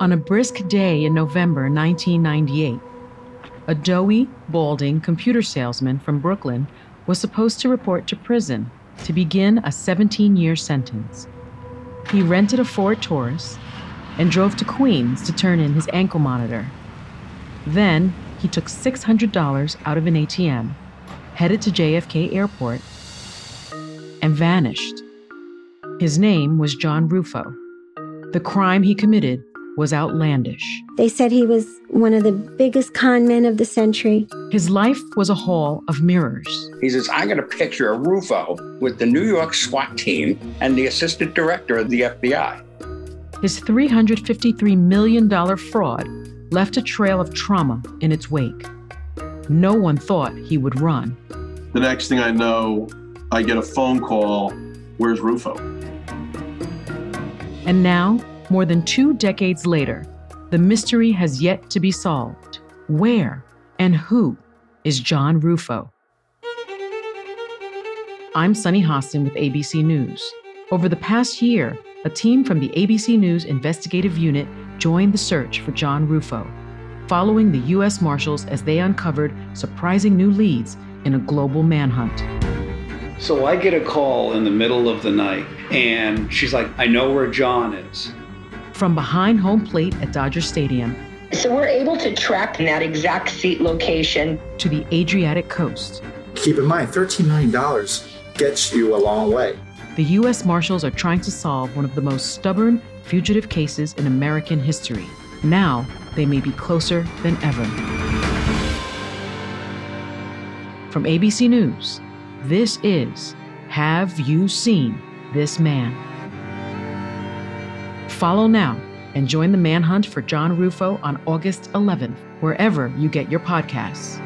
On a brisk day in November 1998, a doughy, balding computer salesman from Brooklyn was supposed to report to prison to begin a 17 year sentence. He rented a Ford Taurus and drove to Queens to turn in his ankle monitor. Then he took $600 out of an ATM, headed to JFK Airport, and vanished. His name was John Ruffo. The crime he committed was outlandish. They said he was one of the biggest con men of the century. His life was a hall of mirrors. He says, I got a picture of Ruffo with the New York SWAT team and the assistant director of the FBI. His $353 million fraud left a trail of trauma in its wake. No one thought he would run. The next thing I know, I get a phone call Where's Ruffo? And now, more than two decades later, the mystery has yet to be solved. Where and who is John Ruffo? I'm Sunny Hostin with ABC News. Over the past year, a team from the ABC News investigative unit joined the search for John Ruffo, following the U.S. Marshals as they uncovered surprising new leads in a global manhunt. So I get a call in the middle of the night, and she's like, I know where John is. From behind home plate at Dodger Stadium So we're able to track that exact seat location. to the Adriatic coast, Keep in mind, $13 million gets you a long way. the U.S. Marshals are trying to solve one of the most stubborn fugitive cases in American history. Now, they may be closer than ever. From ABC News, this is Have You Seen This Man? Follow now and join the manhunt for John Ruffo on August 11th, wherever you get your podcasts.